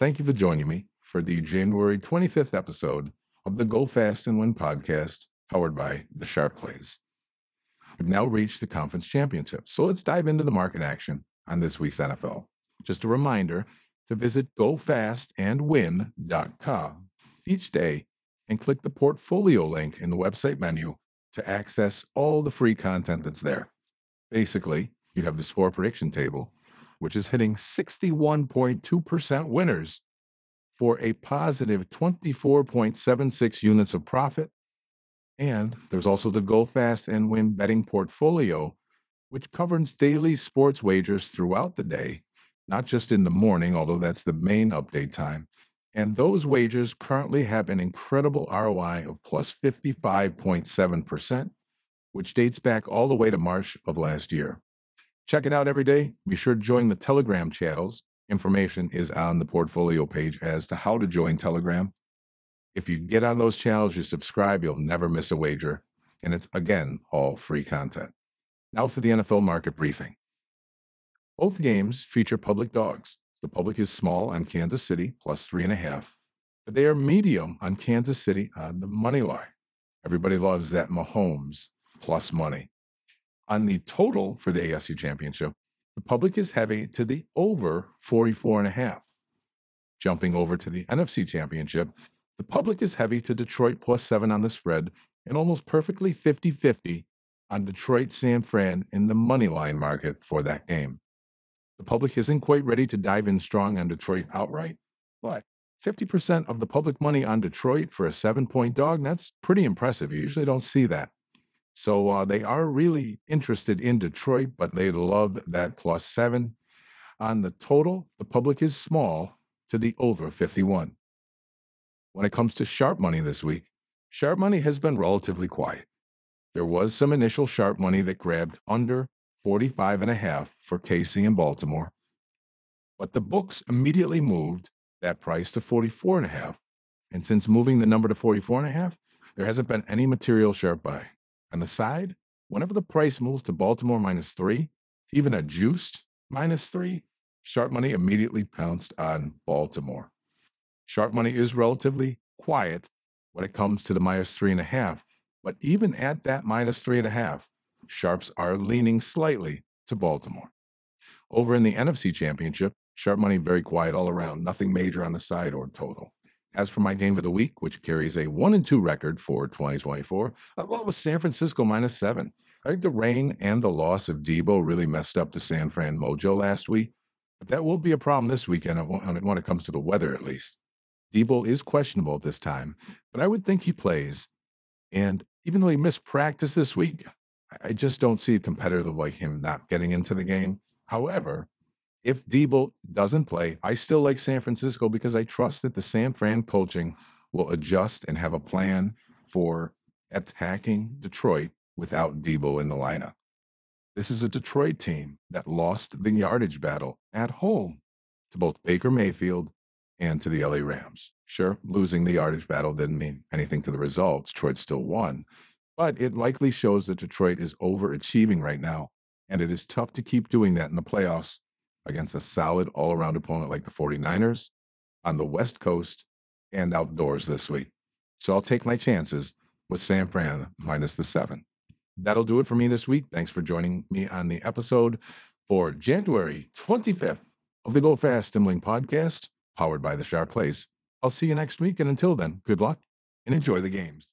Thank you for joining me for the January 25th episode of the Go Fast and Win podcast, powered by the Sharp Plays. We've now reached the conference championship, so let's dive into the market action on this week's NFL. Just a reminder to visit gofastandwin.com each day and click the portfolio link in the website menu to access all the free content that's there. Basically, you have the score prediction table, which is hitting 61.2% winners for a positive 24.76 units of profit. And there's also the Go Fast and Win betting portfolio, which covers daily sports wagers throughout the day, not just in the morning, although that's the main update time. And those wagers currently have an incredible ROI of plus 55.7%, which dates back all the way to March of last year. Check it out every day. Be sure to join the Telegram channels. Information is on the portfolio page as to how to join Telegram. If you get on those channels, you subscribe, you'll never miss a wager. And it's, again, all free content. Now for the NFL market briefing. Both games feature public dogs. The public is small on Kansas City, plus three and a half, but they are medium on Kansas City on the money line. Everybody loves that Mahomes plus money. On the total for the AFC Championship, the public is heavy to the over 44 and a half. Jumping over to the NFC Championship, the public is heavy to Detroit plus seven on the spread and almost perfectly 50 50 on Detroit San Fran in the money line market for that game. The public isn't quite ready to dive in strong on Detroit outright, but 50% of the public money on Detroit for a seven point dog, that's pretty impressive. You usually don't see that. So uh, they are really interested in Detroit, but they love that plus seven. On the total, the public is small to the over 51. When it comes to sharp money this week, sharp money has been relatively quiet. There was some initial sharp money that grabbed under 45 and a half for KC in Baltimore. But the books immediately moved that price to 44 and a half. And since moving the number to 44 and a half, there hasn't been any material sharp buy. On the side, whenever the price moves to Baltimore minus three, even a juiced minus three, sharp money immediately pounced on Baltimore. Sharp money is relatively quiet when it comes to the minus three and a half, but even at that minus three and a half, Sharps are leaning slightly to Baltimore. Over in the NFC Championship, sharp money very quiet all around, nothing major on the side or total. As for my game of the week, which carries a one and two record for 2024, uh, well, it was San Francisco minus seven. I think the rain and the loss of Deebo really messed up the San Fran mojo last week, but that will be a problem this weekend when it comes to the weather, at least. Deebo is questionable at this time, but I would think he plays. And even though he missed practice this week, I just don't see a competitor like him not getting into the game. However, if Deebo doesn't play, I still like San Francisco because I trust that the San Fran coaching will adjust and have a plan for attacking Detroit without Deebo in the lineup. This is a Detroit team that lost the yardage battle at home to both Baker Mayfield and to the LA Rams. Sure, losing the yardage battle didn't mean anything to the results. Detroit still won, but it likely shows that Detroit is overachieving right now, and it is tough to keep doing that in the playoffs against a solid all around opponent like the 49ers on the West Coast and outdoors this week. So I'll take my chances with San Fran minus the seven. That'll do it for me this week. Thanks for joining me on the episode for January 25th of the Go Fast Win podcast, powered by the Sharp Plays. I'll see you next week. And until then, good luck and enjoy the games.